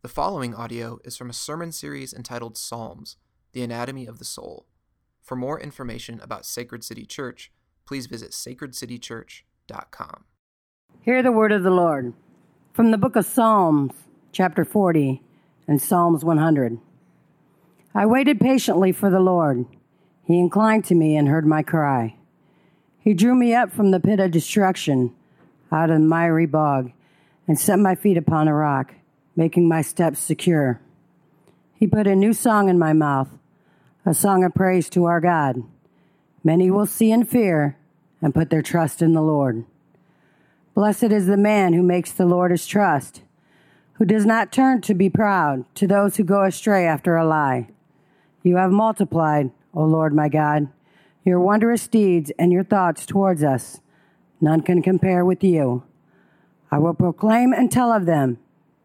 The following audio is from a sermon series entitled Psalms The Anatomy of the Soul. For more information about Sacred City Church, please visit sacredcitychurch.com. Hear the word of the Lord from the book of Psalms, chapter 40, and Psalms 100. I waited patiently for the Lord. He inclined to me and heard my cry. He drew me up from the pit of destruction, out of the miry bog, and set my feet upon a rock making my steps secure. He put a new song in my mouth, a song of praise to our God. Many will see and fear and put their trust in the Lord. Blessed is the man who makes the Lord his trust, who does not turn to be proud to those who go astray after a lie. You have multiplied, O Lord my God, your wondrous deeds and your thoughts towards us. None can compare with you. I will proclaim and tell of them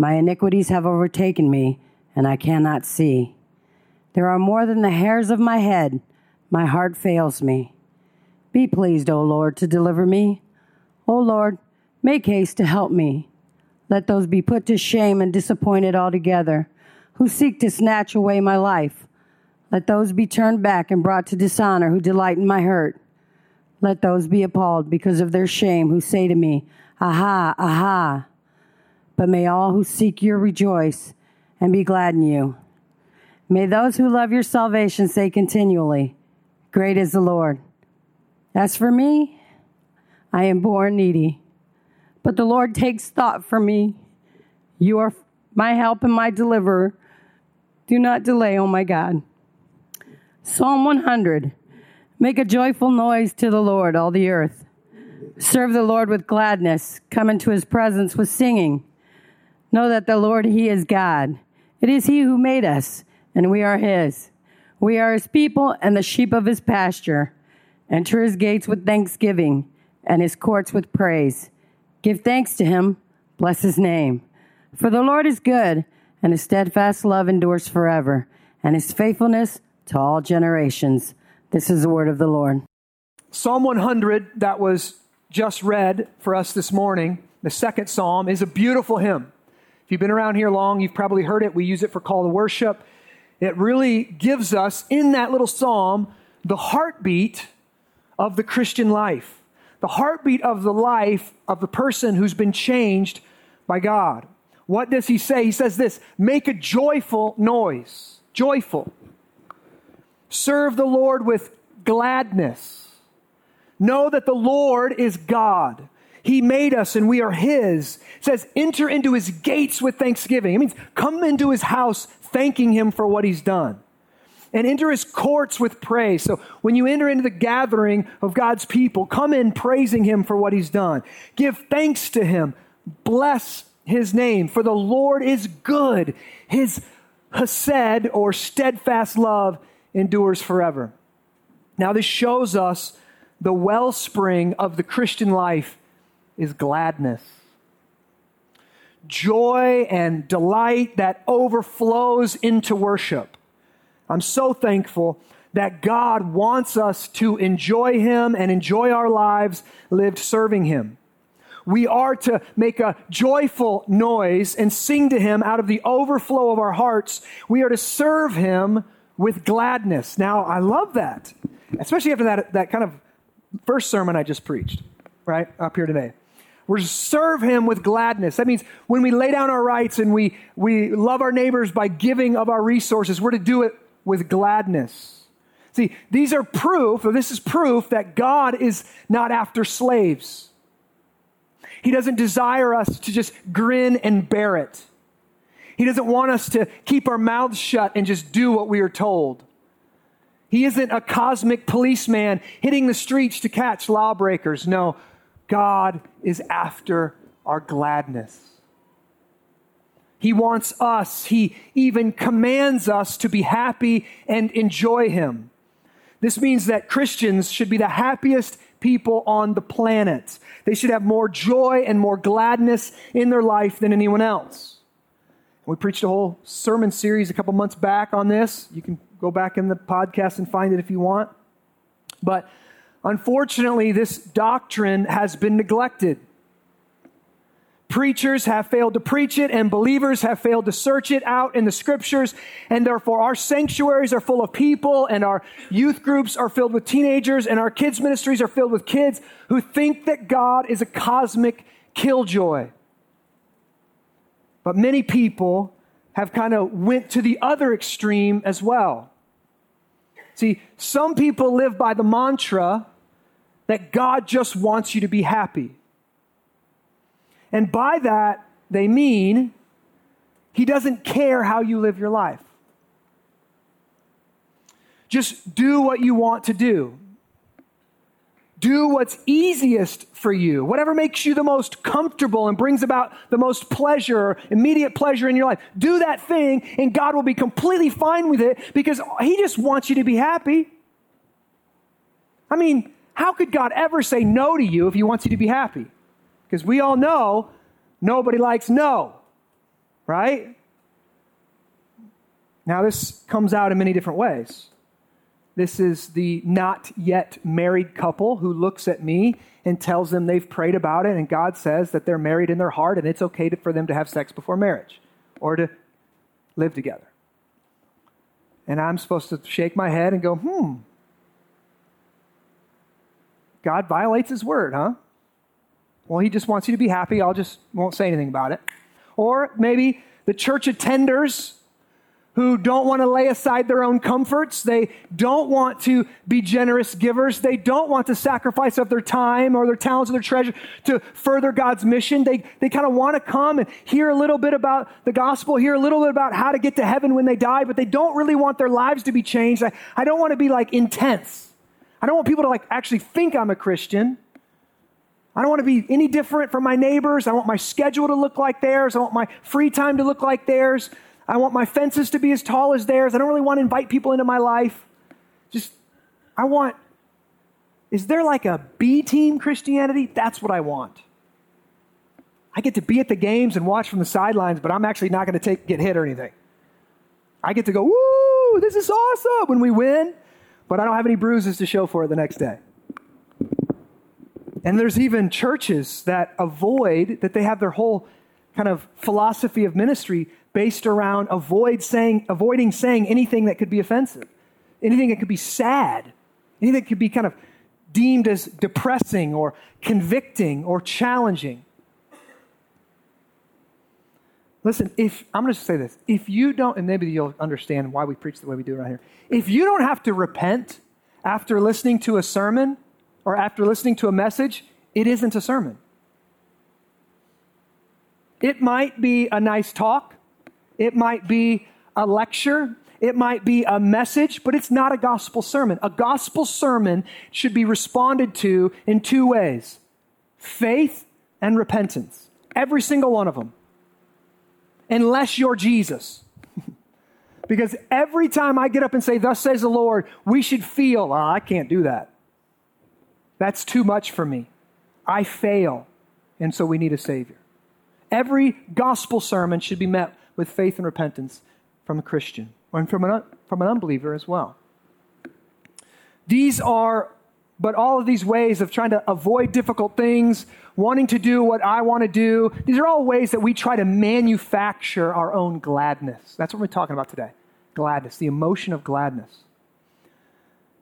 My iniquities have overtaken me, and I cannot see. There are more than the hairs of my head. My heart fails me. Be pleased, O Lord, to deliver me. O Lord, make haste to help me. Let those be put to shame and disappointed altogether who seek to snatch away my life. Let those be turned back and brought to dishonor who delight in my hurt. Let those be appalled because of their shame who say to me, Aha, aha but may all who seek you rejoice and be glad in you. May those who love your salvation say continually, Great is the Lord. As for me, I am born needy, but the Lord takes thought for me. You are my help and my deliverer. Do not delay, oh my God. Psalm 100 Make a joyful noise to the Lord, all the earth. Serve the Lord with gladness. Come into his presence with singing. Know that the Lord, He is God. It is He who made us, and we are His. We are His people and the sheep of His pasture. Enter His gates with thanksgiving and His courts with praise. Give thanks to Him, bless His name. For the Lord is good, and His steadfast love endures forever, and His faithfulness to all generations. This is the word of the Lord. Psalm 100, that was just read for us this morning, the second psalm, is a beautiful hymn. If you've been around here long, you've probably heard it. We use it for call to worship. It really gives us, in that little psalm, the heartbeat of the Christian life, the heartbeat of the life of the person who's been changed by God. What does he say? He says this make a joyful noise. Joyful. Serve the Lord with gladness. Know that the Lord is God. He made us and we are His. It says, enter into His gates with thanksgiving. It means come into His house thanking Him for what He's done. And enter His courts with praise. So when you enter into the gathering of God's people, come in praising Him for what He's done. Give thanks to Him. Bless His name. For the Lord is good. His hesed or steadfast love endures forever. Now, this shows us the wellspring of the Christian life is gladness. Joy and delight that overflows into worship. I'm so thankful that God wants us to enjoy Him and enjoy our lives lived serving Him. We are to make a joyful noise and sing to Him out of the overflow of our hearts. We are to serve Him with gladness. Now, I love that, especially after that, that kind of first sermon I just preached, right, up here today. We're to serve him with gladness. That means when we lay down our rights and we, we love our neighbors by giving of our resources, we're to do it with gladness. See, these are proof, or this is proof that God is not after slaves. He doesn't desire us to just grin and bear it. He doesn't want us to keep our mouths shut and just do what we are told. He isn't a cosmic policeman hitting the streets to catch lawbreakers. No, God is after our gladness. He wants us, He even commands us to be happy and enjoy Him. This means that Christians should be the happiest people on the planet. They should have more joy and more gladness in their life than anyone else. We preached a whole sermon series a couple months back on this. You can go back in the podcast and find it if you want. But unfortunately, this doctrine has been neglected. Preachers have failed to preach it, and believers have failed to search it out in the scriptures. And therefore, our sanctuaries are full of people, and our youth groups are filled with teenagers, and our kids' ministries are filled with kids who think that God is a cosmic killjoy. But many people have kind of went to the other extreme as well. See, some people live by the mantra that God just wants you to be happy. And by that, they mean he doesn't care how you live your life. Just do what you want to do. Do what's easiest for you, whatever makes you the most comfortable and brings about the most pleasure, immediate pleasure in your life. Do that thing, and God will be completely fine with it because He just wants you to be happy. I mean, how could God ever say no to you if He wants you to be happy? Because we all know nobody likes no, right? Now, this comes out in many different ways. This is the not yet married couple who looks at me and tells them they've prayed about it, and God says that they're married in their heart and it's okay to, for them to have sex before marriage or to live together. And I'm supposed to shake my head and go, hmm, God violates his word, huh? Well, he just wants you to be happy. I'll just won't say anything about it. Or maybe the church attenders who don't want to lay aside their own comforts. They don't want to be generous givers. They don't want to sacrifice of their time or their talents or their treasure to further God's mission. They, they kind of want to come and hear a little bit about the gospel, hear a little bit about how to get to heaven when they die, but they don't really want their lives to be changed. I, I don't want to be like intense. I don't want people to like actually think I'm a Christian. I don't want to be any different from my neighbors. I want my schedule to look like theirs. I want my free time to look like theirs. I want my fences to be as tall as theirs. I don't really want to invite people into my life. Just, I want, is there like a B team Christianity? That's what I want. I get to be at the games and watch from the sidelines, but I'm actually not going to take, get hit or anything. I get to go, woo, this is awesome when we win, but I don't have any bruises to show for it the next day. And there's even churches that avoid, that they have their whole kind of philosophy of ministry based around avoid saying, avoiding saying anything that could be offensive, anything that could be sad, anything that could be kind of deemed as depressing or convicting or challenging. Listen, if I'm going to say this, if you don't, and maybe you'll understand why we preach the way we do around here. If you don't have to repent after listening to a sermon or after listening to a message, it isn't a sermon. It might be a nice talk, it might be a lecture, it might be a message, but it's not a gospel sermon. A gospel sermon should be responded to in two ways faith and repentance. Every single one of them. Unless you're Jesus. because every time I get up and say, Thus says the Lord, we should feel, oh, I can't do that. That's too much for me. I fail. And so we need a Savior. Every gospel sermon should be met with faith and repentance from a Christian and from an, from an unbeliever as well. These are, but all of these ways of trying to avoid difficult things, wanting to do what I want to do, these are all ways that we try to manufacture our own gladness. That's what we're talking about today gladness, the emotion of gladness.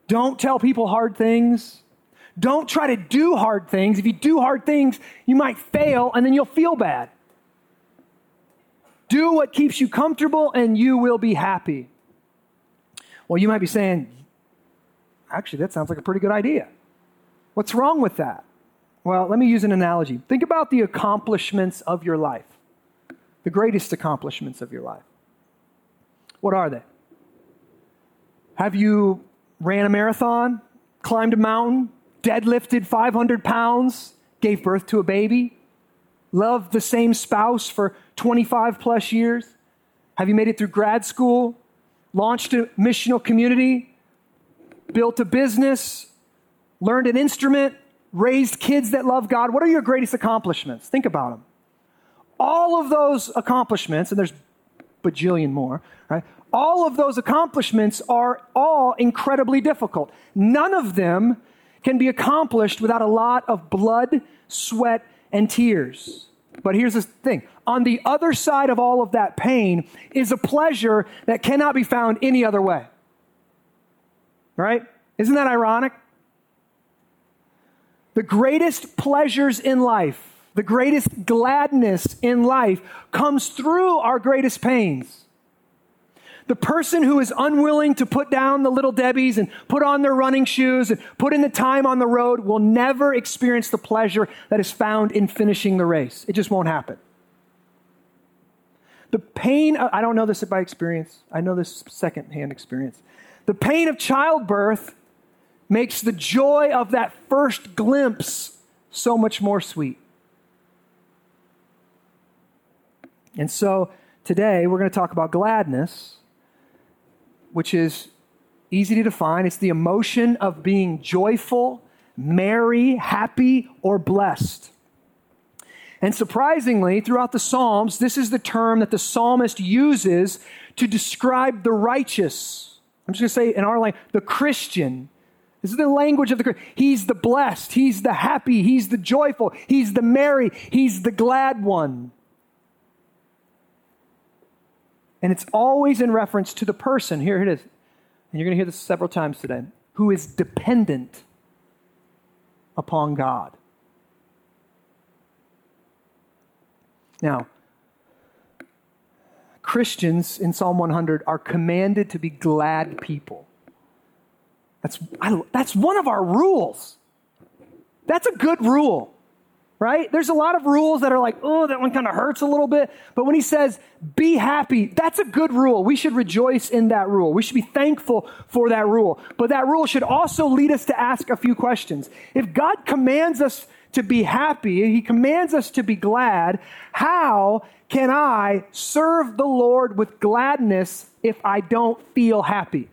Don't tell people hard things. Don't try to do hard things. If you do hard things, you might fail and then you'll feel bad. Do what keeps you comfortable and you will be happy. Well, you might be saying, actually, that sounds like a pretty good idea. What's wrong with that? Well, let me use an analogy. Think about the accomplishments of your life, the greatest accomplishments of your life. What are they? Have you ran a marathon, climbed a mountain, deadlifted 500 pounds, gave birth to a baby, loved the same spouse for 25 plus years? Have you made it through grad school, launched a missional community, built a business, learned an instrument, raised kids that love God? What are your greatest accomplishments? Think about them. All of those accomplishments, and there's bajillion more, right? All of those accomplishments are all incredibly difficult. None of them can be accomplished without a lot of blood, sweat, and tears. But here's the thing on the other side of all of that pain is a pleasure that cannot be found any other way. Right? Isn't that ironic? The greatest pleasures in life, the greatest gladness in life comes through our greatest pains. The person who is unwilling to put down the little Debbies and put on their running shoes and put in the time on the road will never experience the pleasure that is found in finishing the race. It just won't happen. The pain, I don't know this by experience, I know this secondhand experience. The pain of childbirth makes the joy of that first glimpse so much more sweet. And so today we're going to talk about gladness which is easy to define. It's the emotion of being joyful, merry, happy, or blessed. And surprisingly, throughout the Psalms, this is the term that the psalmist uses to describe the righteous. I'm just going to say in our language, the Christian. This is the language of the Christian. He's the blessed, he's the happy, he's the joyful, he's the merry, he's the glad one. And it's always in reference to the person. Here it is. And you're going to hear this several times today who is dependent upon God. Now, Christians in Psalm 100 are commanded to be glad people. That's, I, that's one of our rules. That's a good rule right? There's a lot of rules that are like, oh, that one kind of hurts a little bit. But when he says, be happy, that's a good rule. We should rejoice in that rule. We should be thankful for that rule. But that rule should also lead us to ask a few questions. If God commands us to be happy, he commands us to be glad, how can I serve the Lord with gladness if I don't feel happy?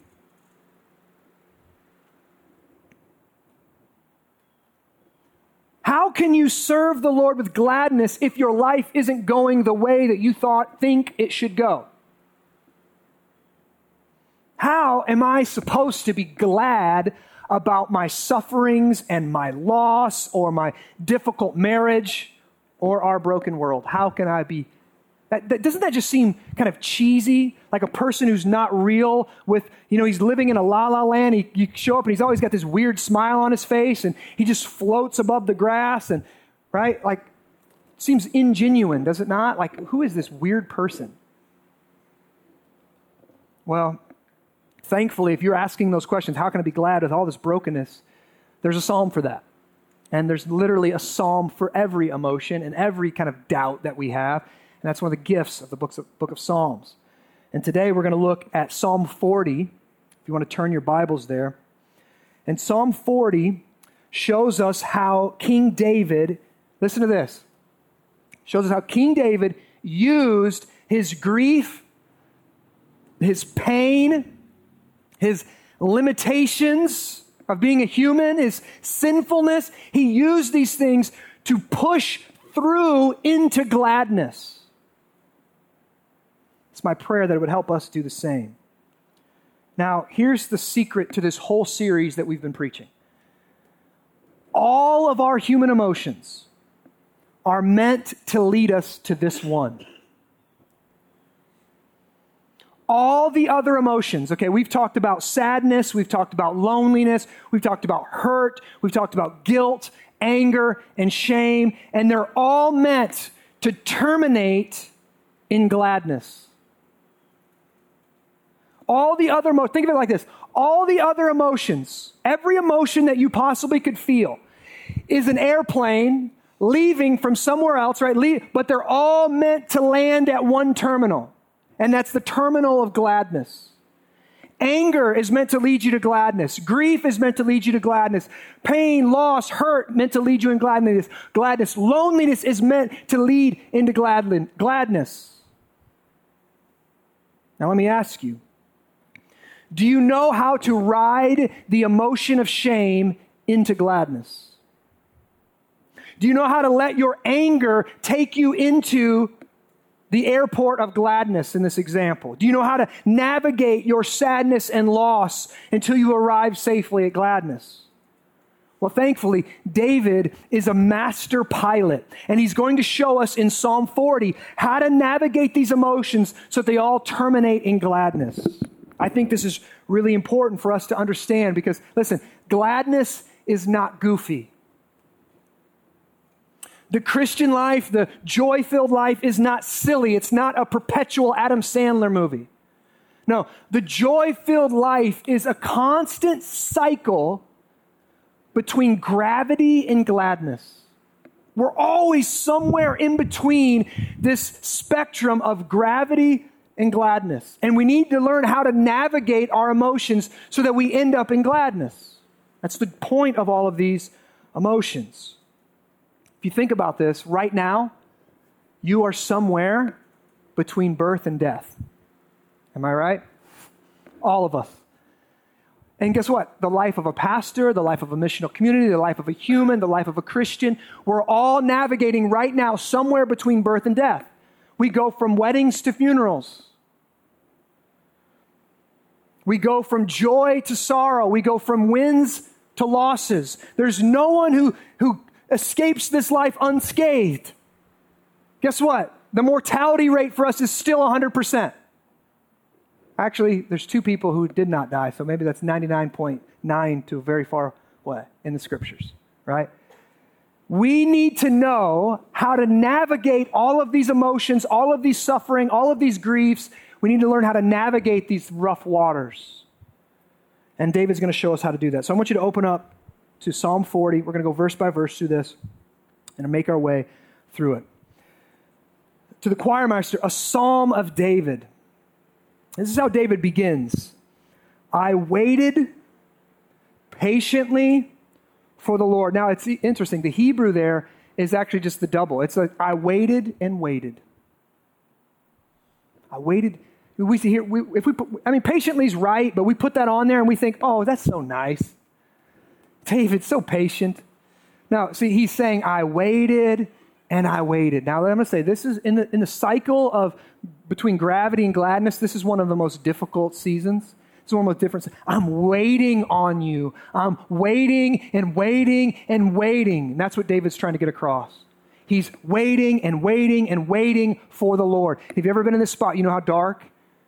How can you serve the Lord with gladness if your life isn't going the way that you thought, think it should go? How am I supposed to be glad about my sufferings and my loss or my difficult marriage or our broken world? How can I be that, that, doesn't that just seem kind of cheesy? Like a person who's not real with, you know, he's living in a la la land. He, you show up and he's always got this weird smile on his face and he just floats above the grass and, right? Like, seems ingenuine, does it not? Like, who is this weird person? Well, thankfully, if you're asking those questions, how can I be glad with all this brokenness? There's a psalm for that. And there's literally a psalm for every emotion and every kind of doubt that we have. And that's one of the gifts of the books of, book of Psalms. And today we're going to look at Psalm 40, if you want to turn your Bibles there. And Psalm 40 shows us how King David, listen to this, shows us how King David used his grief, his pain, his limitations of being a human, his sinfulness. He used these things to push through into gladness. It's my prayer that it would help us do the same. Now, here's the secret to this whole series that we've been preaching. All of our human emotions are meant to lead us to this one. All the other emotions, okay, we've talked about sadness, we've talked about loneliness, we've talked about hurt, we've talked about guilt, anger, and shame, and they're all meant to terminate in gladness. All the other, mo- think of it like this all the other emotions, every emotion that you possibly could feel, is an airplane leaving from somewhere else, right? But they're all meant to land at one terminal, and that's the terminal of gladness. Anger is meant to lead you to gladness. Grief is meant to lead you to gladness. Pain, loss, hurt meant to lead you in gladness. Gladness. Loneliness is meant to lead into gladness. Now let me ask you, do you know how to ride the emotion of shame into gladness? Do you know how to let your anger take you into the airport of gladness in this example? Do you know how to navigate your sadness and loss until you arrive safely at gladness? Well, thankfully, David is a master pilot, and he's going to show us in Psalm 40 how to navigate these emotions so that they all terminate in gladness. I think this is really important for us to understand because, listen, gladness is not goofy. The Christian life, the joy filled life, is not silly. It's not a perpetual Adam Sandler movie. No, the joy filled life is a constant cycle between gravity and gladness. We're always somewhere in between this spectrum of gravity and gladness. And we need to learn how to navigate our emotions so that we end up in gladness. That's the point of all of these emotions. If you think about this, right now, you are somewhere between birth and death. Am I right? All of us. And guess what? The life of a pastor, the life of a missional community, the life of a human, the life of a Christian, we're all navigating right now somewhere between birth and death. We go from weddings to funerals. We go from joy to sorrow. We go from wins to losses. There's no one who, who escapes this life unscathed, guess what? The mortality rate for us is still 100%. Actually, there's two people who did not die, so maybe that's 99.9 to very far away in the scriptures, right? We need to know how to navigate all of these emotions, all of these suffering, all of these griefs. We need to learn how to navigate these rough waters. And David's going to show us how to do that. So I want you to open up to Psalm 40. We're going to go verse by verse through this and make our way through it. To the choir master, a psalm of David. This is how David begins. I waited patiently for the Lord. Now it's interesting. The Hebrew there is actually just the double. It's like I waited and waited. I waited. We see here. We, if we, put, I mean, patiently is right, but we put that on there and we think, oh, that's so nice. David, so patient. Now, see, he's saying, I waited and I waited. Now, I'm going to say this is in the, in the cycle of between gravity and gladness, this is one of the most difficult seasons. It's one most different. I'm waiting on you. I'm waiting and waiting and waiting. And that's what David's trying to get across. He's waiting and waiting and waiting for the Lord. Have you ever been in this spot? You know how dark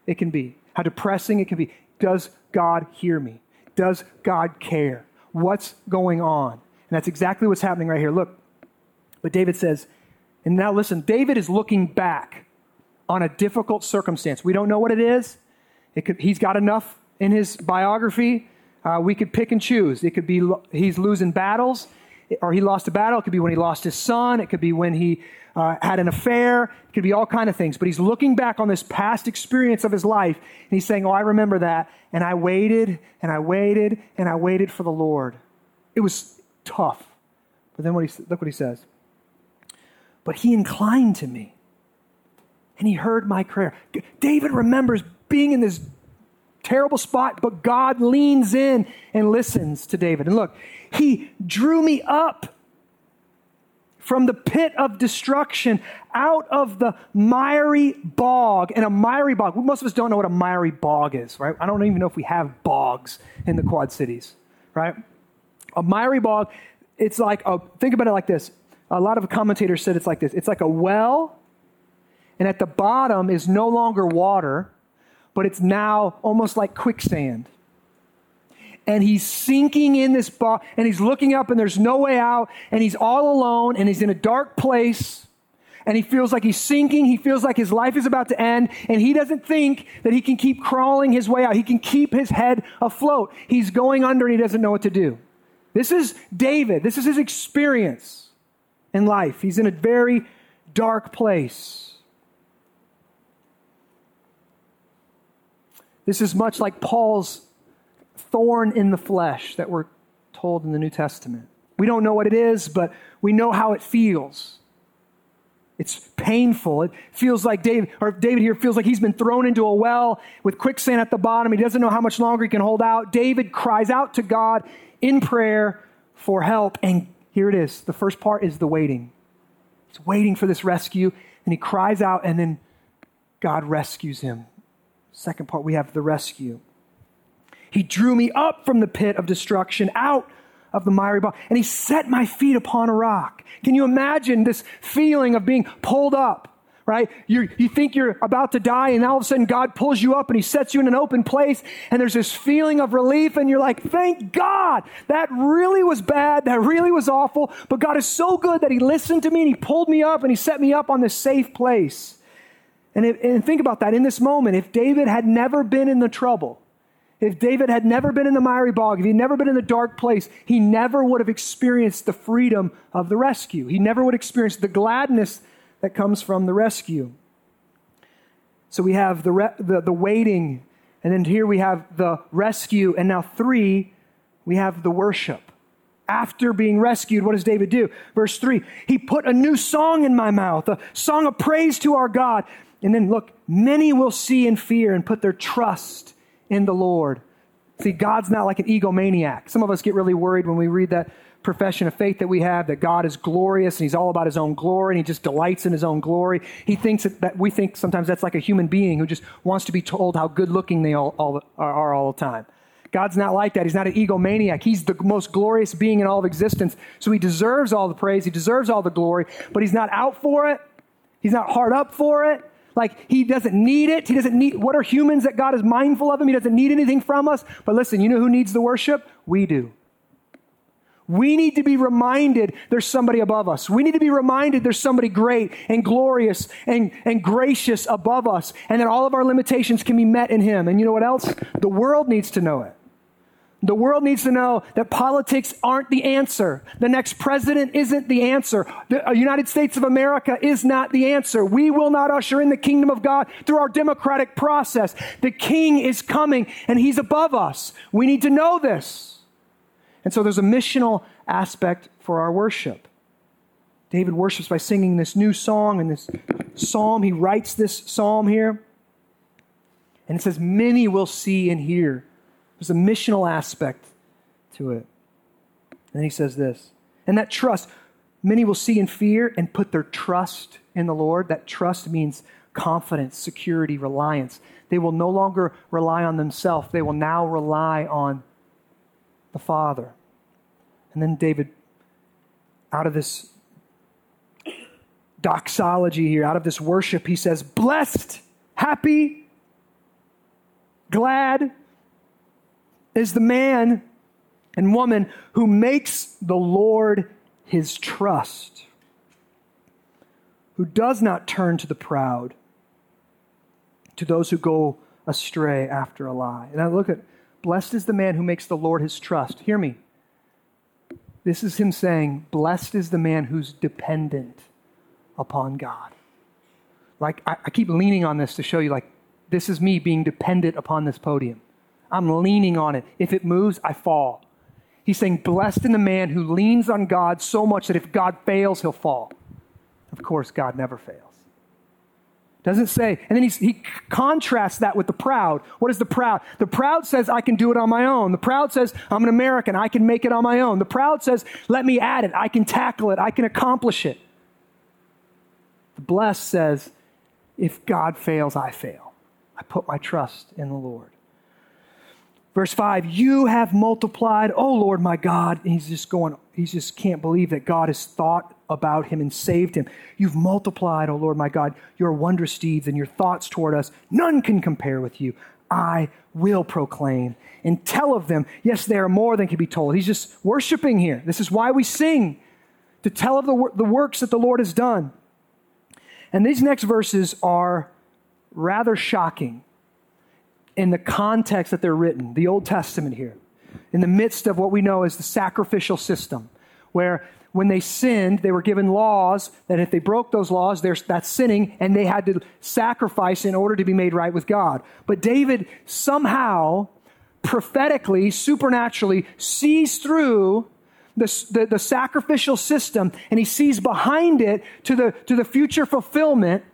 it can be, how depressing it can be. Does God hear me? Does God care? what's going on. And that's exactly what's happening right here. Look, but David says, and now listen, David is looking back on a difficult circumstance. We don't know what it is. Could, he's got enough in his biography. Uh, we could pick and choose. It could be he's losing battles, or he lost a battle. It could be when he lost his son. It could be when he uh, had an affair. It could be all kind of things. But he's looking back on this past experience of his life, and he's saying, "Oh, I remember that, and I waited, and I waited, and I waited for the Lord. It was tough." But then what he look what he says. But he inclined to me, and he heard my prayer. David remembers being in this terrible spot, but God leans in and listens to David. And look, he drew me up from the pit of destruction, out of the miry bog. And a miry bog, most of us don't know what a miry bog is, right? I don't even know if we have bogs in the Quad Cities, right? A miry bog, it's like, a, think about it like this. A lot of commentators said it's like this it's like a well, and at the bottom is no longer water, but it's now almost like quicksand and he's sinking in this bog and he's looking up and there's no way out and he's all alone and he's in a dark place and he feels like he's sinking. He feels like his life is about to end, and he doesn't think that he can keep crawling his way out. He can keep his head afloat. He's going under and he doesn't know what to do. This is David. This is his experience in life. He's in a very dark place. This is much like Paul's thorn in the flesh that we're told in the New Testament. We don't know what it is, but we know how it feels. It's painful. It feels like David, or David here feels like he's been thrown into a well with quicksand at the bottom. He doesn't know how much longer he can hold out. David cries out to God in prayer for help. And here it is. The first part is the waiting. He's waiting for this rescue, and he cries out, and then God rescues him. Second part, we have the rescue. He drew me up from the pit of destruction, out of the miry bog, and he set my feet upon a rock. Can you imagine this feeling of being pulled up? Right? You, you think you're about to die, and all of a sudden God pulls you up and He sets you in an open place, and there's this feeling of relief, and you're like, Thank God! That really was bad. That really was awful. But God is so good that He listened to me and He pulled me up and He set me up on this safe place. And, if, and think about that in this moment. If David had never been in the trouble, if David had never been in the miry bog, if he'd never been in the dark place, he never would have experienced the freedom of the rescue. He never would experience the gladness that comes from the rescue. So we have the, re- the, the waiting, and then here we have the rescue, and now three, we have the worship. After being rescued, what does David do? Verse 3 He put a new song in my mouth, a song of praise to our God. And then look, many will see and fear and put their trust in the Lord. See, God's not like an egomaniac. Some of us get really worried when we read that profession of faith that we have that God is glorious and he's all about his own glory and he just delights in his own glory. He thinks that, that we think sometimes that's like a human being who just wants to be told how good looking they all, all are, are all the time. God's not like that. He's not an egomaniac. He's the most glorious being in all of existence. So he deserves all the praise. He deserves all the glory, but he's not out for it. He's not hard up for it. Like he doesn't need it. He doesn't need, what are humans that God is mindful of him? He doesn't need anything from us. But listen, you know who needs the worship? We do. We need to be reminded there's somebody above us. We need to be reminded there's somebody great and glorious and, and gracious above us, and that all of our limitations can be met in Him. And you know what else? The world needs to know it. The world needs to know that politics aren't the answer. The next president isn't the answer. The uh, United States of America is not the answer. We will not usher in the kingdom of God through our democratic process. The king is coming and he's above us. We need to know this. And so there's a missional aspect for our worship. David worships by singing this new song and this psalm. He writes this psalm here. And it says, Many will see and hear there's a missional aspect to it. And he says this, and that trust, many will see and fear and put their trust in the Lord. That trust means confidence, security, reliance. They will no longer rely on themselves, they will now rely on the Father. And then David, out of this doxology here, out of this worship, he says, Blessed, happy, glad, is the man and woman who makes the Lord his trust, who does not turn to the proud, to those who go astray after a lie. And I look at, blessed is the man who makes the Lord his trust. Hear me. This is him saying, blessed is the man who's dependent upon God. Like, I, I keep leaning on this to show you, like, this is me being dependent upon this podium. I'm leaning on it. If it moves, I fall. He's saying, Blessed in the man who leans on God so much that if God fails, he'll fall. Of course, God never fails. Doesn't say, and then he contrasts that with the proud. What is the proud? The proud says, I can do it on my own. The proud says, I'm an American. I can make it on my own. The proud says, let me add it. I can tackle it. I can accomplish it. The blessed says, if God fails, I fail. I put my trust in the Lord. Verse 5, you have multiplied, oh Lord my God. And he's just going, he just can't believe that God has thought about him and saved him. You've multiplied, oh Lord my God, your wondrous deeds and your thoughts toward us. None can compare with you. I will proclaim and tell of them. Yes, they are more than can be told. He's just worshiping here. This is why we sing, to tell of the, the works that the Lord has done. And these next verses are rather shocking in the context that they're written, the Old Testament here, in the midst of what we know as the sacrificial system, where when they sinned, they were given laws that if they broke those laws, that's sinning, and they had to sacrifice in order to be made right with God. But David somehow, prophetically, supernaturally, sees through the, the, the sacrificial system and he sees behind it to the, to the future fulfillment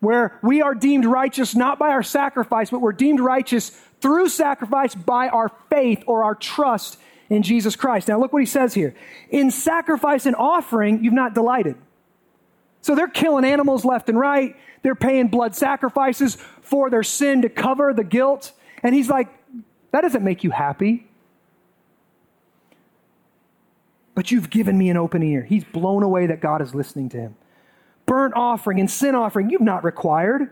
where we are deemed righteous not by our sacrifice, but we're deemed righteous through sacrifice by our faith or our trust in Jesus Christ. Now, look what he says here. In sacrifice and offering, you've not delighted. So they're killing animals left and right. They're paying blood sacrifices for their sin to cover the guilt. And he's like, that doesn't make you happy. But you've given me an open ear. He's blown away that God is listening to him burnt offering and sin offering you've not required.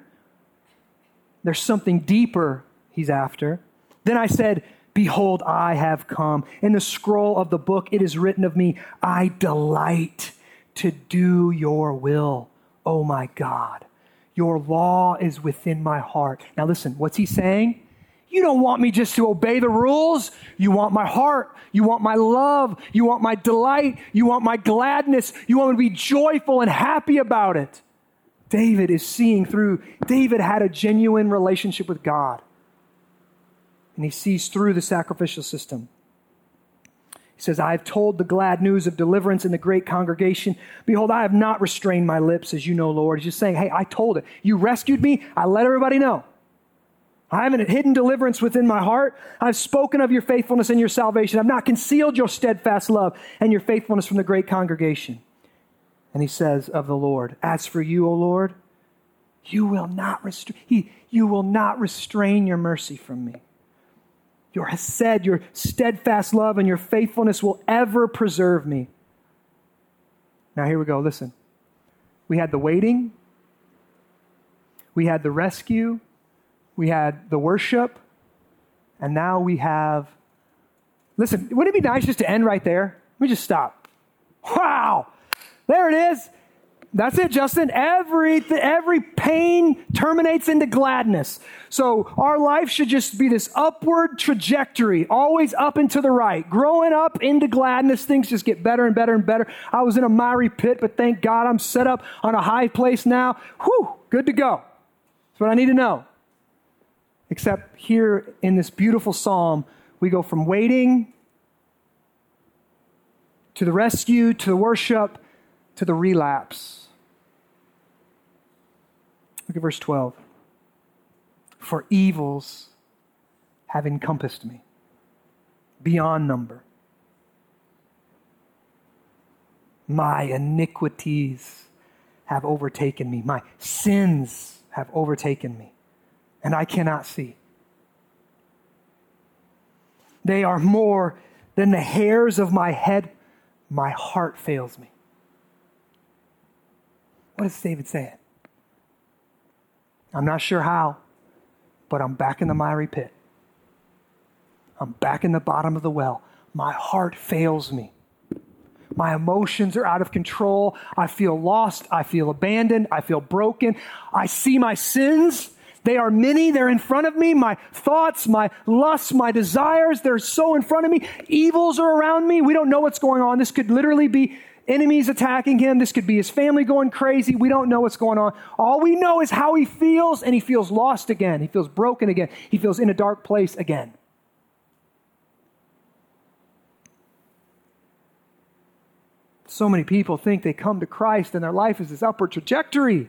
There's something deeper he's after. Then I said, Behold, I have come. In the scroll of the book, it is written of me, I delight to do your will, oh my God. Your law is within my heart. Now, listen, what's he saying? You don't want me just to obey the rules. You want my heart. You want my love. You want my delight. You want my gladness. You want me to be joyful and happy about it. David is seeing through. David had a genuine relationship with God. And he sees through the sacrificial system. He says, I have told the glad news of deliverance in the great congregation. Behold, I have not restrained my lips, as you know, Lord. He's just saying, Hey, I told it. You rescued me. I let everybody know. I have a hidden deliverance within my heart. I've spoken of your faithfulness and your salvation. I've not concealed your steadfast love and your faithfulness from the great congregation. And he says of the Lord, As for you, O Lord, you will not restrain, he, you will not restrain your mercy from me. Your hesed, your steadfast love, and your faithfulness will ever preserve me. Now, here we go. Listen. We had the waiting, we had the rescue, we had the worship, and now we have. Listen, wouldn't it be nice just to end right there? Let me just stop. Wow! There it is. That's it, Justin. Every, every pain terminates into gladness. So our life should just be this upward trajectory, always up and to the right. Growing up into gladness, things just get better and better and better. I was in a miry pit, but thank God I'm set up on a high place now. Whew, good to go. That's what I need to know. Except here in this beautiful psalm, we go from waiting to the rescue, to the worship, to the relapse. Look at verse 12. For evils have encompassed me beyond number. My iniquities have overtaken me. My sins have overtaken me and I cannot see. They are more than the hairs of my head. My heart fails me. What is David saying? I'm not sure how, but I'm back in the miry pit. I'm back in the bottom of the well. My heart fails me. My emotions are out of control. I feel lost. I feel abandoned. I feel broken. I see my sins they are many. They're in front of me. My thoughts, my lusts, my desires, they're so in front of me. Evils are around me. We don't know what's going on. This could literally be enemies attacking him. This could be his family going crazy. We don't know what's going on. All we know is how he feels, and he feels lost again. He feels broken again. He feels in a dark place again. So many people think they come to Christ and their life is this upward trajectory.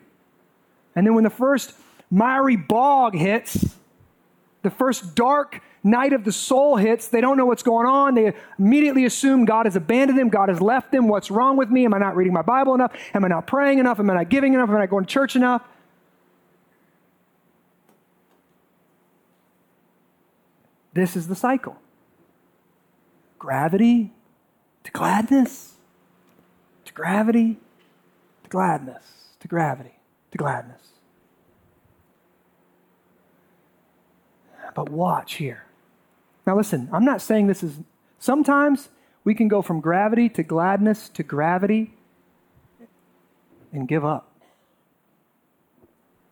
And then when the first miry bog hits, the first dark night of the soul hits, they don't know what's going on. They immediately assume God has abandoned them, God has left them. What's wrong with me? Am I not reading my Bible enough? Am I not praying enough? Am I not giving enough? Am I not going to church enough? This is the cycle gravity to gladness, to gravity to gladness, to gravity to gladness. But watch here. Now, listen, I'm not saying this is, sometimes we can go from gravity to gladness to gravity and give up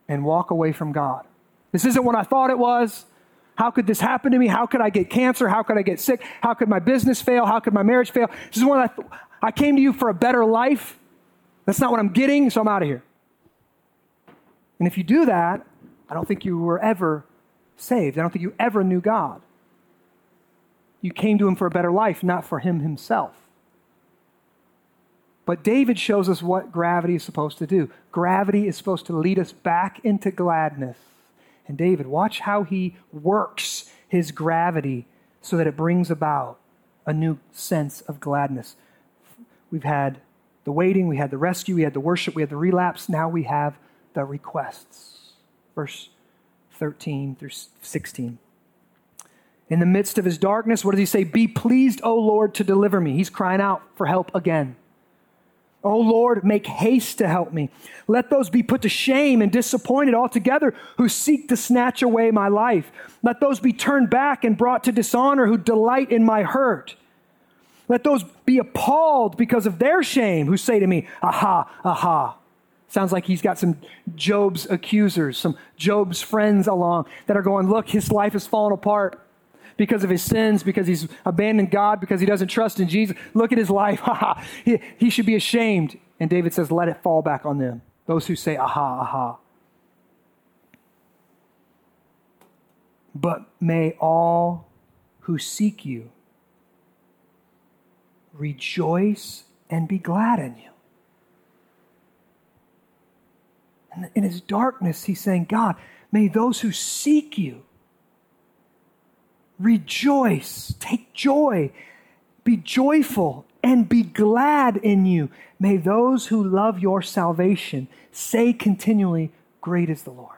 and walk away from God. This isn't what I thought it was. How could this happen to me? How could I get cancer? How could I get sick? How could my business fail? How could my marriage fail? This is what I, th- I came to you for a better life. That's not what I'm getting, so I'm out of here. And if you do that, I don't think you were ever saved. I don't think you ever knew God. You came to Him for a better life, not for Him Himself. But David shows us what gravity is supposed to do. Gravity is supposed to lead us back into gladness. And David, watch how he works his gravity so that it brings about a new sense of gladness. We've had the waiting, we had the rescue, we had the worship, we had the relapse. Now we have the requests. Verse 13 through 16. In the midst of his darkness, what does he say? Be pleased, O Lord, to deliver me. He's crying out for help again. O Lord, make haste to help me. Let those be put to shame and disappointed altogether who seek to snatch away my life. Let those be turned back and brought to dishonor who delight in my hurt. Let those be appalled because of their shame who say to me, Aha, aha. Sounds like he's got some Job's accusers, some Job's friends along that are going, Look, his life has fallen apart because of his sins, because he's abandoned God, because he doesn't trust in Jesus. Look at his life. he, he should be ashamed. And David says, let it fall back on them. Those who say, aha, aha. But may all who seek you rejoice and be glad in you. In his darkness, he's saying, God, may those who seek you Rejoice, take joy, be joyful, and be glad in you. May those who love your salvation say continually, Great is the Lord.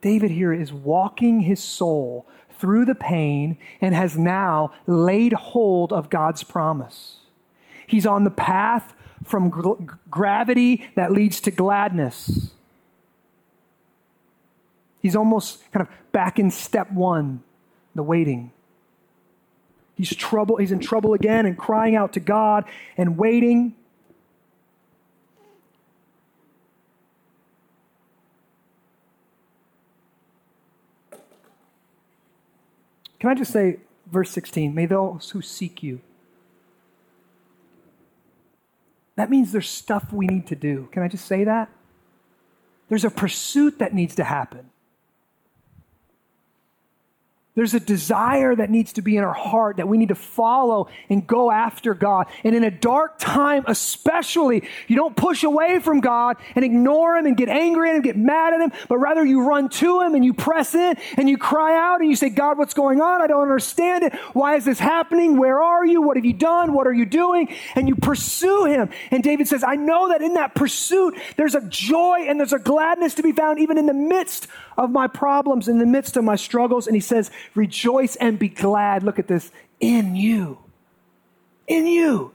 David here is walking his soul through the pain and has now laid hold of God's promise. He's on the path from gravity that leads to gladness. He's almost kind of back in step one, the waiting. He's trouble, he's in trouble again and crying out to God and waiting. Can I just say, verse 16, may those who seek you. That means there's stuff we need to do. Can I just say that? There's a pursuit that needs to happen. There's a desire that needs to be in our heart that we need to follow and go after God. And in a dark time, especially, you don't push away from God and ignore Him and get angry at Him, get mad at Him, but rather you run to Him and you press in and you cry out and you say, God, what's going on? I don't understand it. Why is this happening? Where are you? What have you done? What are you doing? And you pursue Him. And David says, I know that in that pursuit, there's a joy and there's a gladness to be found even in the midst of my problems, in the midst of my struggles. And he says, Rejoice and be glad. Look at this in you. In you.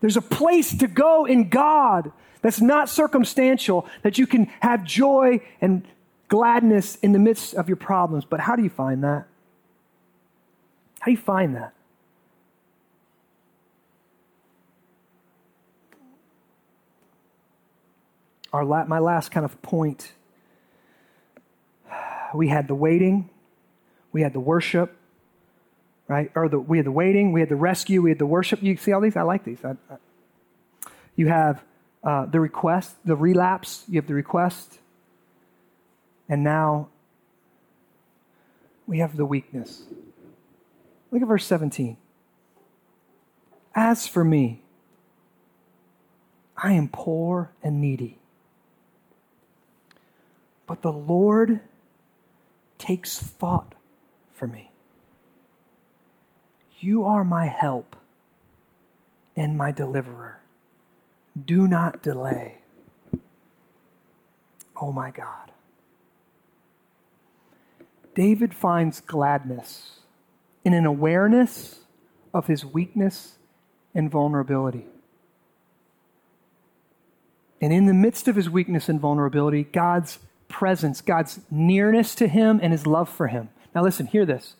There's a place to go in God that's not circumstantial, that you can have joy and gladness in the midst of your problems. But how do you find that? How do you find that? Our la- my last kind of point we had the waiting, we had the worship, right? Or the, we had the waiting, we had the rescue, we had the worship. You see all these? I like these. I, I, you have uh, the request, the relapse, you have the request, and now we have the weakness. Look at verse 17. As for me, I am poor and needy. But the Lord takes thought for me. You are my help and my deliverer. Do not delay. Oh my God. David finds gladness in an awareness of his weakness and vulnerability. And in the midst of his weakness and vulnerability, God's presence, God's nearness to him, and his love for him. Now, listen, hear this.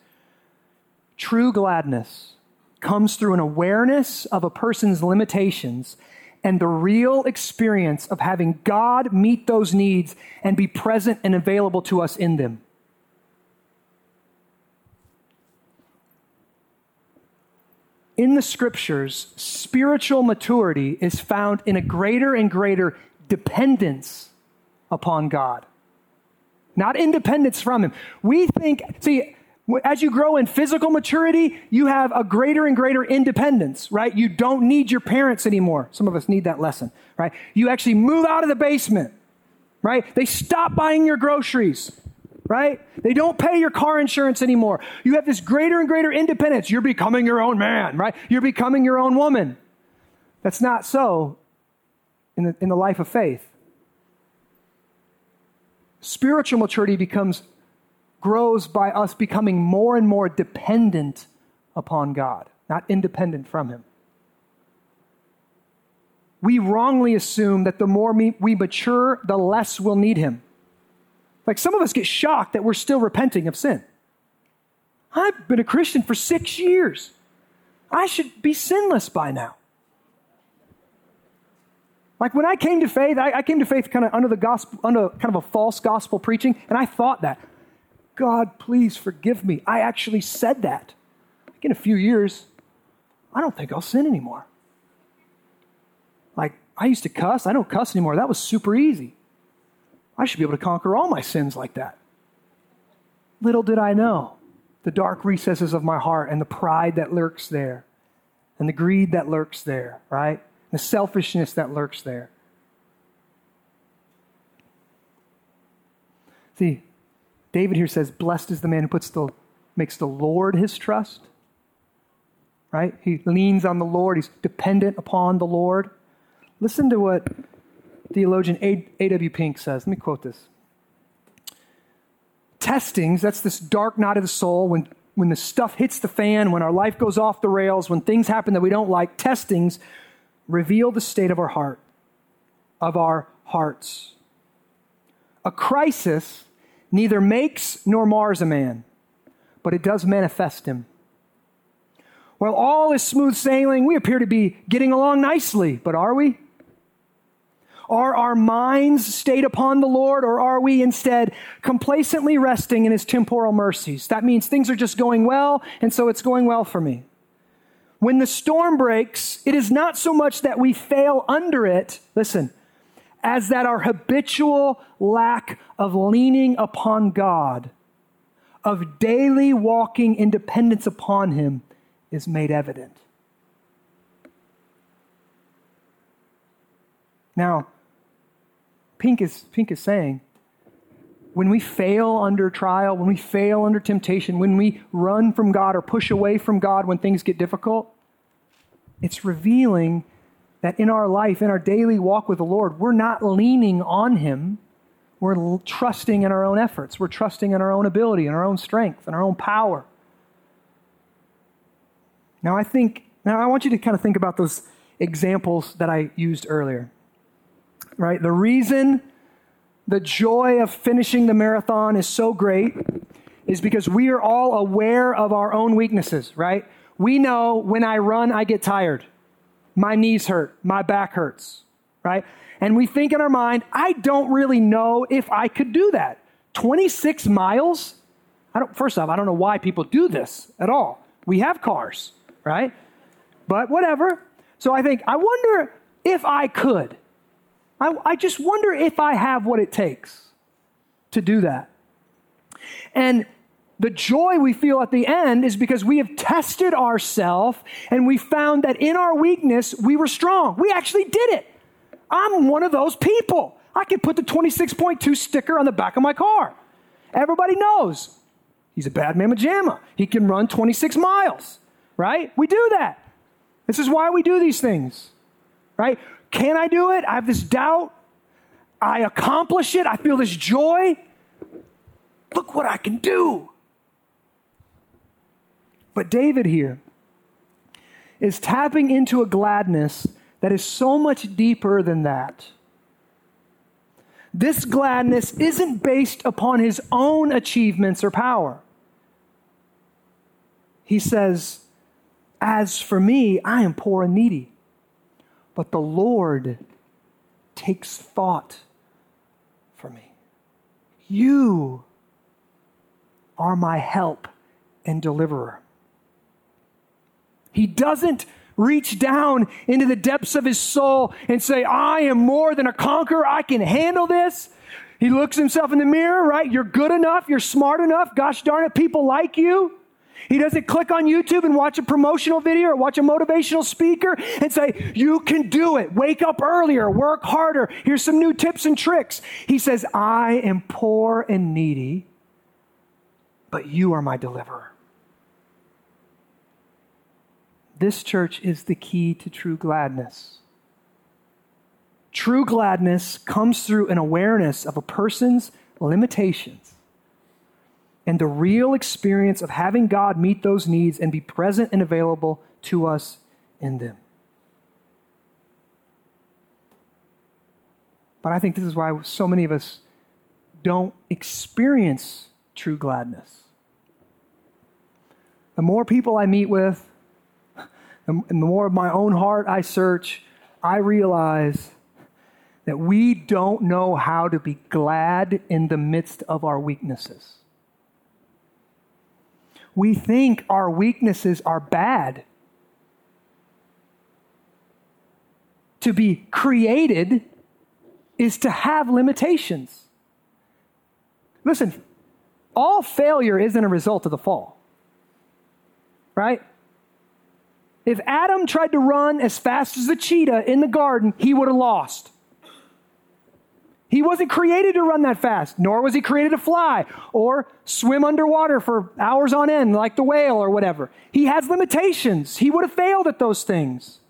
True gladness comes through an awareness of a person's limitations and the real experience of having God meet those needs and be present and available to us in them. In the scriptures, spiritual maturity is found in a greater and greater dependence upon God, not independence from Him. We think, see, as you grow in physical maturity, you have a greater and greater independence, right? You don't need your parents anymore. Some of us need that lesson, right? You actually move out of the basement, right? They stop buying your groceries, right? They don't pay your car insurance anymore. You have this greater and greater independence. You're becoming your own man, right? You're becoming your own woman. That's not so in the, in the life of faith. Spiritual maturity becomes grows by us becoming more and more dependent upon God, not independent from Him. We wrongly assume that the more we mature, the less we'll need Him. Like some of us get shocked that we're still repenting of sin. I've been a Christian for six years. I should be sinless by now. Like when I came to faith, I, I, came to faith kind of under the gospel, under kind of a false gospel preaching, and I thought that. God, please forgive me. I actually said that. Like in a few years, I don't think I'll sin anymore. Like, I used to cuss. I don't cuss anymore. That was super easy. I should be able to conquer all my sins like that. Little did I know the dark recesses of my heart and the pride that lurks there, and the greed that lurks there, right? The selfishness that lurks there. See, David here says, Blessed is the man who puts the, makes the Lord his trust. Right? He leans on the Lord, he's dependent upon the Lord. Listen to what theologian A.W. Pink says. Let me quote this. Testings, that's this dark night of the soul when, when the stuff hits the fan, when our life goes off the rails, when things happen that we don't like. Testings reveal the state of our heart, of our hearts. A crisis neither makes nor mars a man, but it does manifest him. While all is smooth sailing, we appear to be getting along nicely, but are we? Are our minds stayed upon the Lord, or are we instead complacently resting in His temporal mercies? That means things are just going well, and so it's going well for me. When the storm breaks, it is not so much that we fail under it, listen, as that our habitual lack of leaning upon God, of daily walking in dependence upon Him, is made evident. Now, Pink is, Pink is saying, when we fail under trial, when we fail under temptation, when we run from God or push away from God when things get difficult, it's revealing that in our life, in our daily walk with the Lord, we're not leaning on Him. We're trusting in our own efforts. We're trusting in our own ability, in our own strength, in our own power. Now, I think, now I want you to kind of think about those examples that I used earlier. Right? The reason the joy of finishing the marathon is so great is because we are all aware of our own weaknesses, right? We know when I run, I get tired my knees hurt, my back hurts, right? And we think in our mind, I don't really know if I could do that. 26 miles? I don't, first off, I don't know why people do this at all. We have cars, right? But whatever. So I think, I wonder if I could. I, I just wonder if I have what it takes to do that. And the joy we feel at the end is because we have tested ourselves and we found that in our weakness, we were strong. We actually did it. I'm one of those people. I can put the 26.2 sticker on the back of my car. Everybody knows he's a bad mamma jamma. He can run 26 miles, right? We do that. This is why we do these things, right? Can I do it? I have this doubt. I accomplish it. I feel this joy. Look what I can do. But David here is tapping into a gladness that is so much deeper than that. This gladness isn't based upon his own achievements or power. He says, As for me, I am poor and needy. But the Lord takes thought for me. You are my help and deliverer. He doesn't reach down into the depths of his soul and say, I am more than a conqueror. I can handle this. He looks himself in the mirror, right? You're good enough. You're smart enough. Gosh darn it, people like you. He doesn't click on YouTube and watch a promotional video or watch a motivational speaker and say, You can do it. Wake up earlier, work harder. Here's some new tips and tricks. He says, I am poor and needy, but you are my deliverer. This church is the key to true gladness. True gladness comes through an awareness of a person's limitations and the real experience of having God meet those needs and be present and available to us in them. But I think this is why so many of us don't experience true gladness. The more people I meet with, and the more of my own heart I search, I realize that we don't know how to be glad in the midst of our weaknesses. We think our weaknesses are bad. To be created is to have limitations. Listen, all failure isn't a result of the fall, right? If Adam tried to run as fast as a cheetah in the garden, he would have lost. He wasn't created to run that fast, nor was he created to fly or swim underwater for hours on end like the whale or whatever. He has limitations. He would have failed at those things.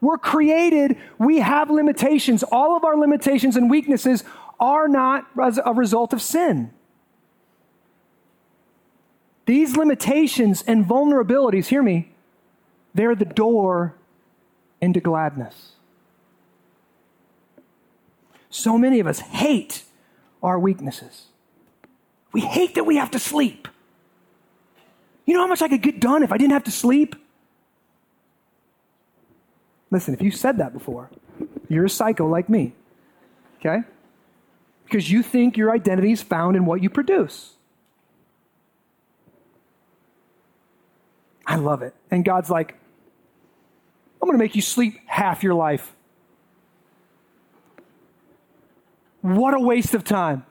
We're created, we have limitations. All of our limitations and weaknesses are not as a result of sin. These limitations and vulnerabilities, hear me, they're the door into gladness. So many of us hate our weaknesses. We hate that we have to sleep. You know how much I could get done if I didn't have to sleep? Listen, if you said that before, you're a psycho like me. Okay? Because you think your identity is found in what you produce. I love it. And God's like, I'm going to make you sleep half your life. What a waste of time.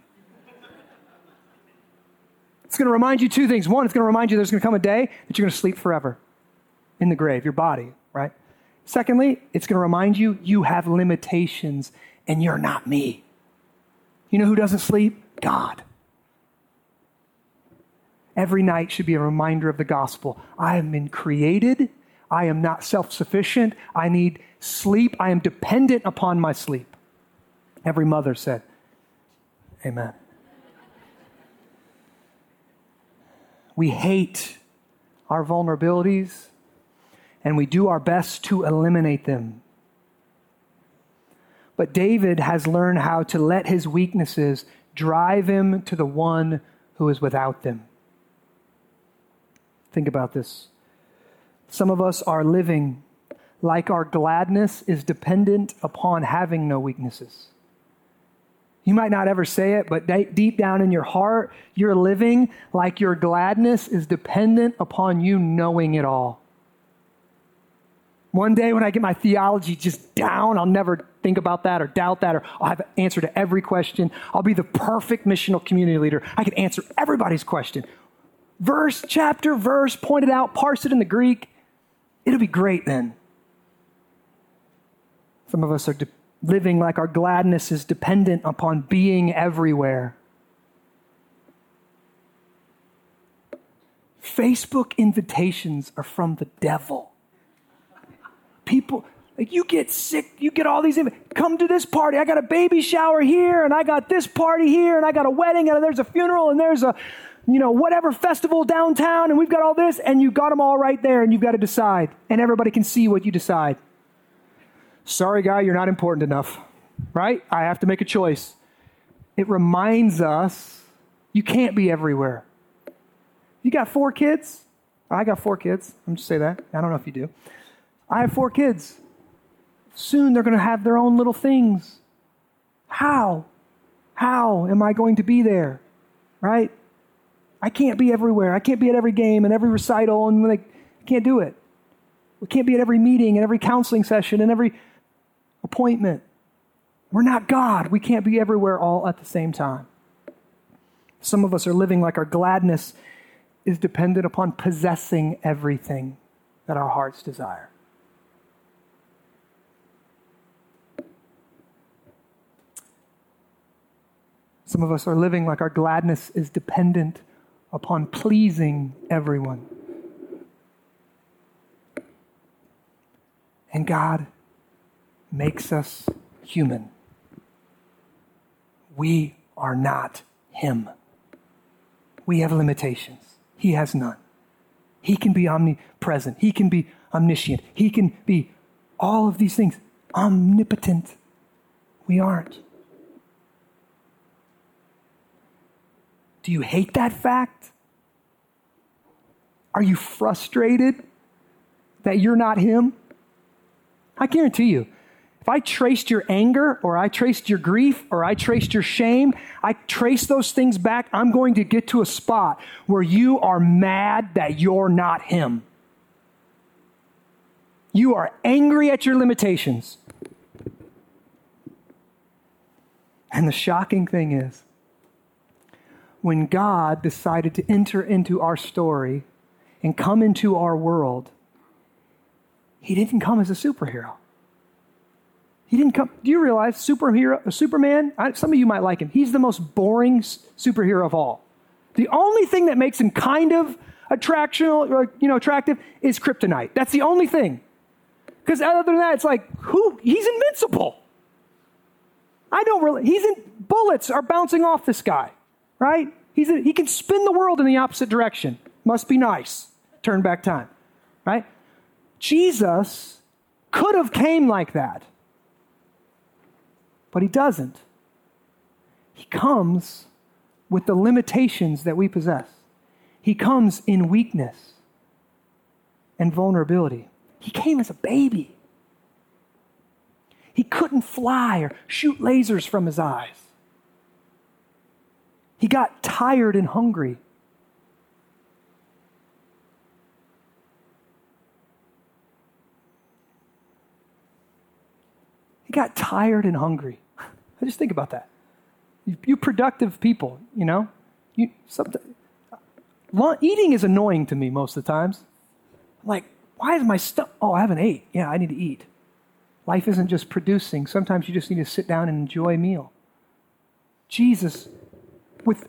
It's going to remind you two things. One, it's going to remind you there's going to come a day that you're going to sleep forever in the grave, your body, right? Secondly, it's going to remind you you have limitations and you're not me. You know who doesn't sleep? God. Every night should be a reminder of the gospel. I have been created. I am not self sufficient. I need sleep. I am dependent upon my sleep. Every mother said, Amen. We hate our vulnerabilities and we do our best to eliminate them. But David has learned how to let his weaknesses drive him to the one who is without them. Think about this. Some of us are living like our gladness is dependent upon having no weaknesses. You might not ever say it, but deep down in your heart, you're living like your gladness is dependent upon you knowing it all. One day when I get my theology just down, I'll never think about that or doubt that, or I'll have an answer to every question. I'll be the perfect missional community leader. I can answer everybody's question. Verse, chapter, verse, point it out, parse it in the Greek. It'll be great then. Some of us are living like our gladness is dependent upon being everywhere. Facebook invitations are from the devil. People, like you get sick, you get all these, come to this party. I got a baby shower here, and I got this party here, and I got a wedding, and there's a funeral, and there's a, you know, whatever festival downtown, and we've got all this, and you got them all right there, and you've got to decide, and everybody can see what you decide. Sorry, guy, you're not important enough, right? I have to make a choice. It reminds us you can't be everywhere. You got four kids? I got four kids. I'm just say that. I don't know if you do. I have four kids. soon they're going to have their own little things. How? How am I going to be there? Right? I can't be everywhere. I can't be at every game and every recital, and like, I can't do it. We can't be at every meeting and every counseling session and every appointment. We're not God. We can't be everywhere all at the same time. Some of us are living like our gladness is dependent upon possessing everything that our hearts desire. Some of us are living like our gladness is dependent upon pleasing everyone. And God makes us human. We are not Him. We have limitations. He has none. He can be omnipresent. He can be omniscient. He can be all of these things. Omnipotent. We aren't. Do you hate that fact? Are you frustrated that you're not Him? I guarantee you, I traced your anger or I traced your grief or I traced your shame, I trace those things back, I'm going to get to a spot where you are mad that you're not Him. You are angry at your limitations. And the shocking thing is, when God decided to enter into our story and come into our world, He didn't come as a superhero. He didn't come. Do you realize superhero, Superman? I, some of you might like him. He's the most boring superhero of all. The only thing that makes him kind of attractional, or, you know, attractive is kryptonite. That's the only thing. Because other than that, it's like who? He's invincible. I don't really. He's in. Bullets are bouncing off this guy, right? He's a, he can spin the world in the opposite direction. Must be nice. Turn back time, right? Jesus could have came like that. But he doesn't. He comes with the limitations that we possess. He comes in weakness and vulnerability. He came as a baby. He couldn't fly or shoot lasers from his eyes. He got tired and hungry. He got tired and hungry. I just think about that. You, you productive people, you know, you eating is annoying to me most of the times. I'm like, why is my stuff? Oh, I haven't ate. Yeah, I need to eat. Life isn't just producing. Sometimes you just need to sit down and enjoy a meal. Jesus, with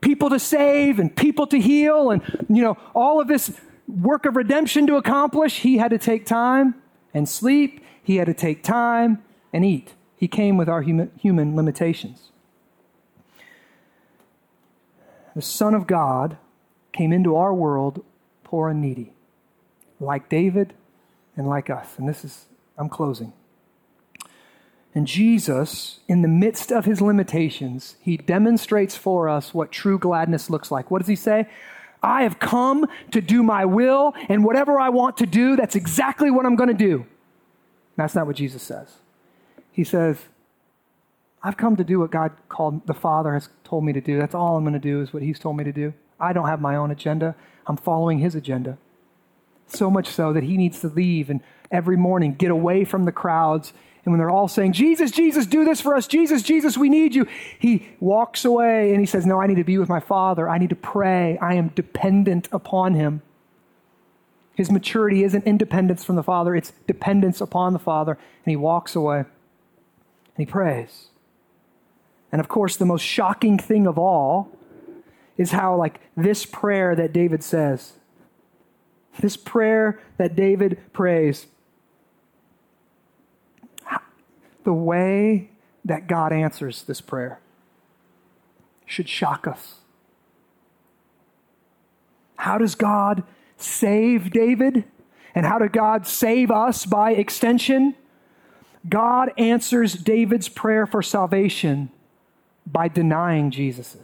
people to save and people to heal and you know all of this work of redemption to accomplish, he had to take time and sleep he had to take time and eat. He came with our human, limitations. The Son of God came into our world poor and needy, like David and like us. And this is, I'm closing. And Jesus, in the midst of his limitations, he demonstrates for us what true gladness looks like. What does he say? I have come to do my will, and whatever I want to do, that's exactly what I'm going to do. That's not what Jesus says. He says, I've come to do what God called the Father has told me to do. That's all I'm going to do is what He's told me to do. I don't have my own agenda. I'm following His agenda. So much so that He needs to leave and every morning get away from the crowds. And when they're all saying, Jesus, Jesus, do this for us. Jesus, Jesus, we need you. He walks away and he says, No, I need to be with my Father. I need to pray. I am dependent upon Him. His maturity isn't independence from the Father, it's dependence upon the Father. And he walks away and he prays. And of course, the most shocking thing of all is how, like, this prayer that David says, this prayer that David prays, the way that God answers this prayer should shock us. How does God save David? And how did God save us by extension? God answers David's prayer for salvation by denying Jesus's.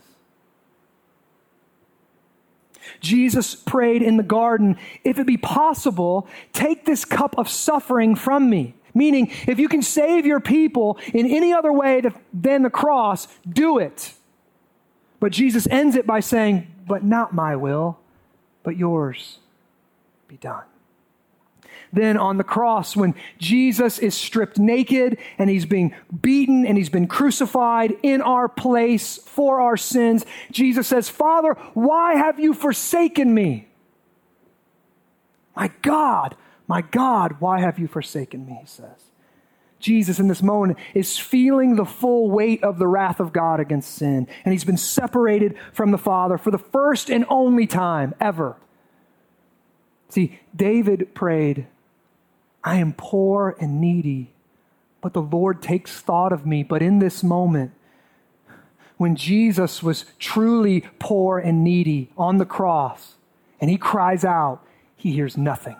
Jesus prayed in the garden, if it be possible, take this cup of suffering from me. Meaning, if you can save your people in any other way than the cross, do it. But Jesus ends it by saying, But not my will, but yours be done. Then on the cross, when Jesus is stripped naked and he's being beaten and he's been crucified in our place for our sins, Jesus says, Father, why have you forsaken me? My God, my God, why have you forsaken me? He says. Jesus in this moment is feeling the full weight of the wrath of God against sin. And he's been separated from the Father for the first and only time ever. See, David prayed, I am poor and needy, but the Lord takes thought of me. But in this moment, when Jesus was truly poor and needy on the cross, and he cries out, he hears nothing.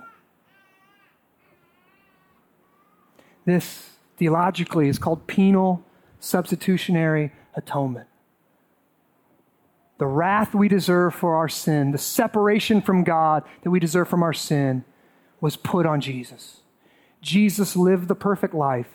This theologically is called penal substitutionary atonement. The wrath we deserve for our sin, the separation from God that we deserve from our sin, was put on Jesus. Jesus lived the perfect life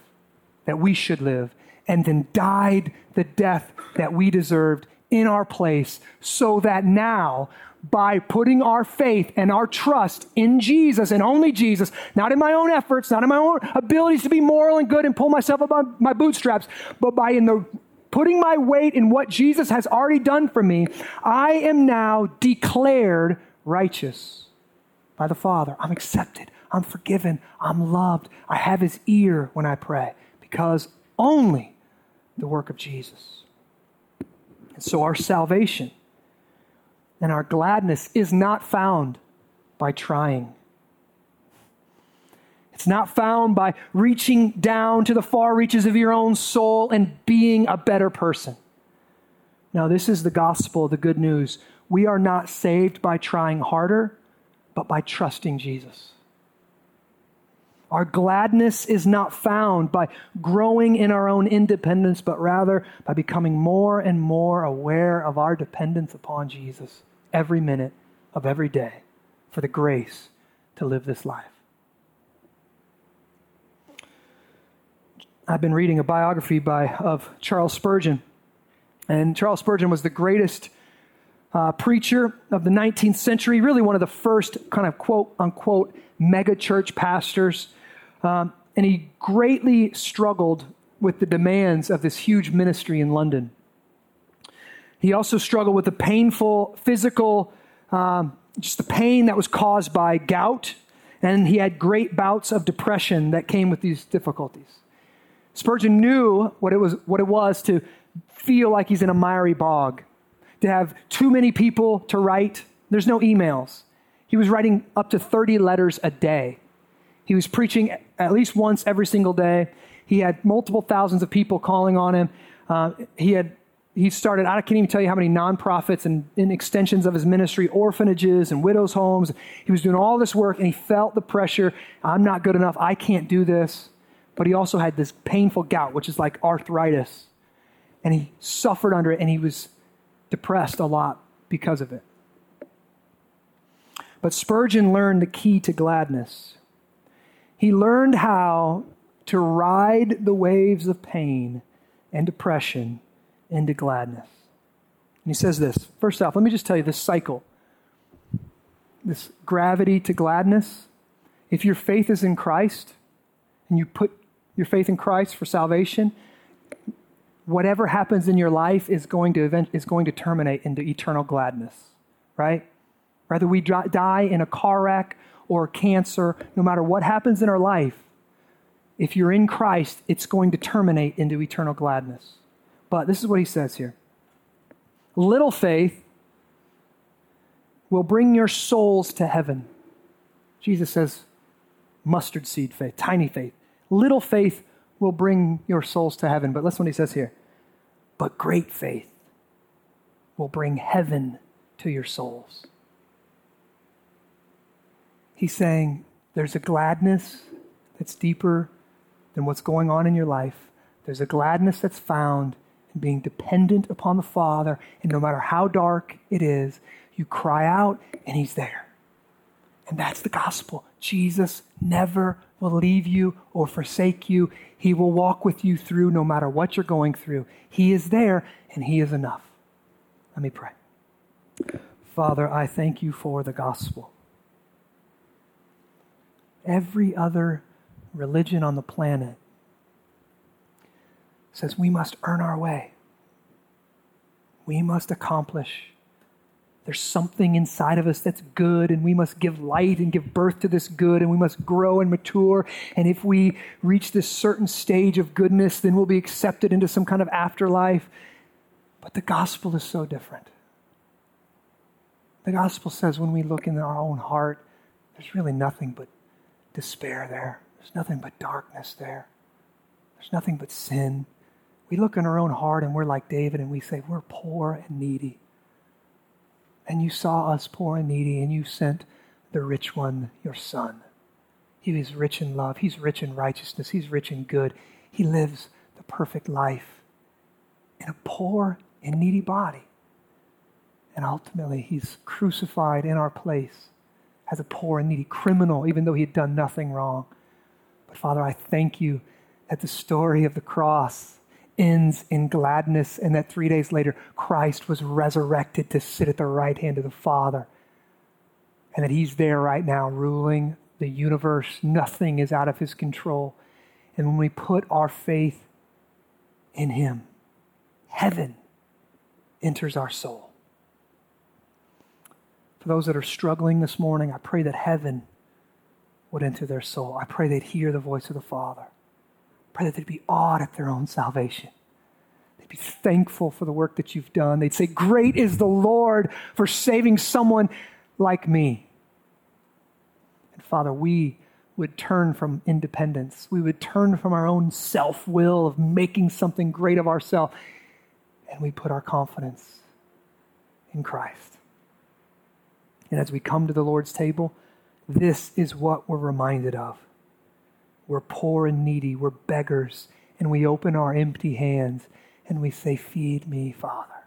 that we should live and then died the death that we deserved in our place so that now by putting our faith and our trust in Jesus and only Jesus, not in my own efforts, not in my own abilities to be moral and good and pull myself up on my bootstraps, but by in the putting my weight in what Jesus has already done for me, I am now declared righteous by the Father. I'm accepted. I'm forgiven. I'm loved. I have his ear when I pray because only the work of Jesus. And so our salvation and our gladness is not found by trying. It's not found by reaching down to the far reaches of your own soul and being a better person. Now, this is the gospel, the good news. We are not saved by trying harder, but by trusting Jesus. Our gladness is not found by growing in our own independence, but rather by becoming more and more aware of our dependence upon Jesus every minute of every day for the grace to live this life. I've been reading a biography by, of Charles Spurgeon. And Charles Spurgeon was the greatest uh, preacher of the 19th century, really one of the first kind of quote unquote mega church pastors. Um, and he greatly struggled with the demands of this huge ministry in London. He also struggled with the painful physical, um, just the pain that was caused by gout. And he had great bouts of depression that came with these difficulties. Spurgeon knew what it was, what it was to feel like he's in a miry bog, to have too many people to write. There's no emails. He was writing up to 30 letters a day. He was preaching at least once every single day. He had multiple thousands of people calling on him. Uh, he had he started, I can't even tell you how many nonprofits and, and extensions of his ministry, orphanages and widows' homes. He was doing all this work and he felt the pressure. I'm not good enough. I can't do this. But he also had this painful gout, which is like arthritis. And he suffered under it and he was depressed a lot because of it. But Spurgeon learned the key to gladness. He learned how to ride the waves of pain and depression into gladness. And he says this first off, let me just tell you this cycle, this gravity to gladness. If your faith is in Christ and you put your faith in Christ for salvation, whatever happens in your life is going to event, is going to terminate into eternal gladness, right? Whether we die in a car wreck or cancer, no matter what happens in our life, if you're in Christ, it's going to terminate into eternal gladness. But this is what he says here Little faith will bring your souls to heaven. Jesus says, mustard seed faith, tiny faith. Little faith will bring your souls to heaven. But listen what he says here. But great faith will bring heaven to your souls. He's saying there's a gladness that's deeper than what's going on in your life. There's a gladness that's found in being dependent upon the Father. And no matter how dark it is, you cry out and He's there. And that's the gospel. Jesus never will leave you or forsake you. He will walk with you through no matter what you're going through. He is there and He is enough. Let me pray. Father, I thank you for the gospel. Every other religion on the planet says we must earn our way. We must accomplish there's something inside of us that's good, and we must give light and give birth to this good, and we must grow and mature. And if we reach this certain stage of goodness, then we'll be accepted into some kind of afterlife. But the gospel is so different. The gospel says when we look in our own heart, there's really nothing but despair there, there's nothing but darkness there, there's nothing but sin. We look in our own heart and we're like David and we say, We're poor and needy and you saw us poor and needy, and you sent the rich one, your son. He is rich in love, he's rich in righteousness, he's rich in good. He lives the perfect life in a poor and needy body. And ultimately, he's crucified in our place as a poor and needy criminal, even though he had done nothing wrong. But Father, I thank you that the story of the cross ends in gladness, and that three days later, Christ was resurrected to sit at the right hand of the Father. And that He's there right now, ruling the universe. Nothing is out of His control. And when we put our faith in Him, heaven enters our soul. For those that are struggling this morning, I pray that heaven would enter their soul. I pray they'd hear the voice of the Father. Pray that they'd be awed at their own salvation. They'd be thankful for the work that you've done. They'd say, Great is the Lord for saving someone like me. And Father, we would turn from independence. We would turn from our own self will of making something great of ourselves, and we put our confidence in Christ. And as we come to the Lord's table, this is what we're reminded of. We're poor and needy, we're beggars, and we open our empty hands and we say, Feed me, Father.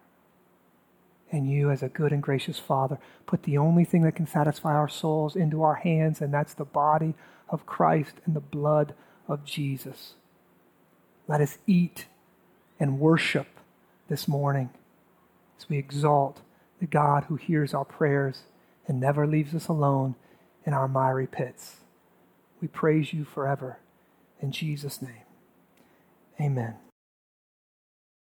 And you, as a good and gracious Father, put the only thing that can satisfy our souls into our hands, and that's the body of Christ and the blood of Jesus. Let us eat and worship this morning as we exalt the God who hears our prayers and never leaves us alone in our miry pits. We praise you forever. In Jesus' name, amen.